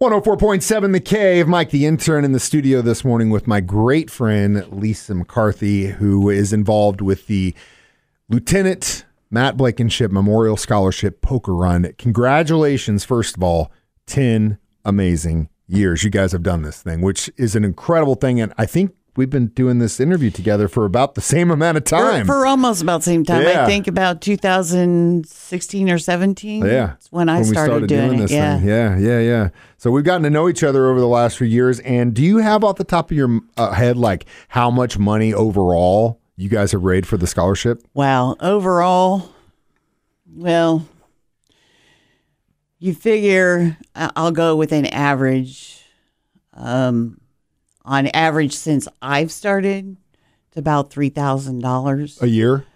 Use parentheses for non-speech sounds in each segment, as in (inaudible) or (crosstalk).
104.7 The Cave. Of Mike, the intern, in the studio this morning with my great friend Lisa McCarthy, who is involved with the Lieutenant Matt Blankenship Memorial Scholarship Poker Run. Congratulations, first of all, 10 amazing years. You guys have done this thing, which is an incredible thing. And I think we've been doing this interview together for about the same amount of time. For, for almost about the same time. Yeah. I think about 2016 or 17. Yeah, That's when I we started, doing, it. this Yeah. thing. yeah, yeah, yeah. So we've gotten to know each other over the last few years. And do you have off the top of your uh, head like how much money overall you guys have raised for the scholarship? Wow. Overall, well, you figure I'll go with an average. Um, on average, since I've started, it's about three thousand dollars. A year,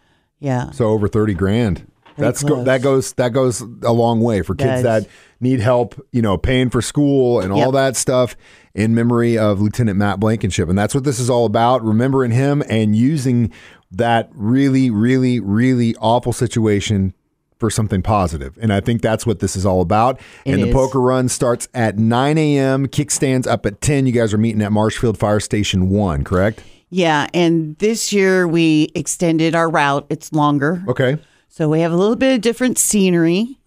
Yeah, so over thirty grand. That's go, that goes that goes a long way for kids Does. that need help, you know, paying for school and all that stuff in memory of Lieutenant Matt Blankenship. And that's what this is all about, remembering him and using that really really really awful situation for something positive. And I think that's what this is all about. It and the is. poker run starts at 9 a.m. Kickstands up at 10. You guys are meeting at Marshfield Fire Station 1, correct? yeah. And this year we extended our route. It's longer. Okay. So we have a little bit of different scenery,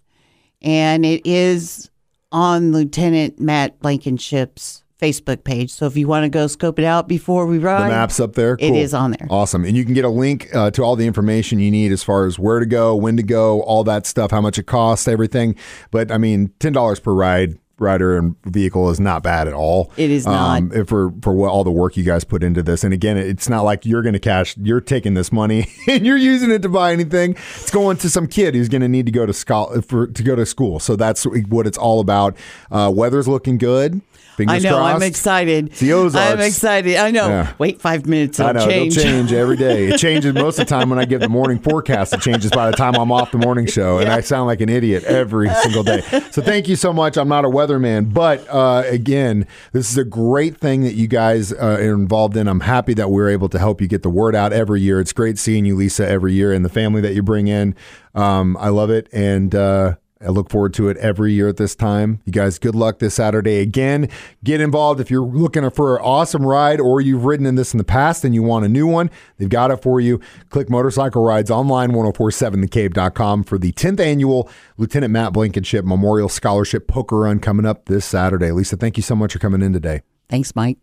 and it is on Lieutenant Matt Blankenship's Facebook page. So if you want to go scope it out before we The ride, map's up there. It Cool. is on there. Awesome. And you can get a link uh, to all the information you need as far as where to go, when to go, all that stuff, how much it costs, everything. But I mean, $10 per ride. Rider and vehicle is not bad at all. It is um, if for for what all the work you guys put into this. And again, it's not like you're going to cash. You're taking this money (laughs) and you're using it to buy anything. It's going to some kid who's going to need to go to school for to go to school. So that's what it's all about. Uh, weather's looking good. Fingers I know. crossed. I'm excited. It's the Ozarks. I'm excited. I know. Yeah. Wait five minutes. I It'll know change. it'll change every day. It (laughs) changes most of the time when I give the morning forecast. It changes by the time I'm off the morning show, and I sound like an idiot every single day. So thank you so much. I'm not a weatherman, but uh, again, this is a great thing that you guys uh, are involved in. I'm happy that we're able to help you get the word out every year. It's great seeing you, Lisa, every year, and the family that you bring in. Um, I love it, and. Uh, I look forward to it every year at this time. You guys, good luck this Saturday. Again, get involved if you're looking for an awesome ride or you've ridden in this in the past and you want a new one. They've got it for you. Click Motorcycle Rides online, 1047thecave.com for the 10th annual Lieutenant Matt Blankenship Memorial Scholarship Poker Run coming up this Saturday. Lisa, thank you so much for coming in today. Thanks, Mike.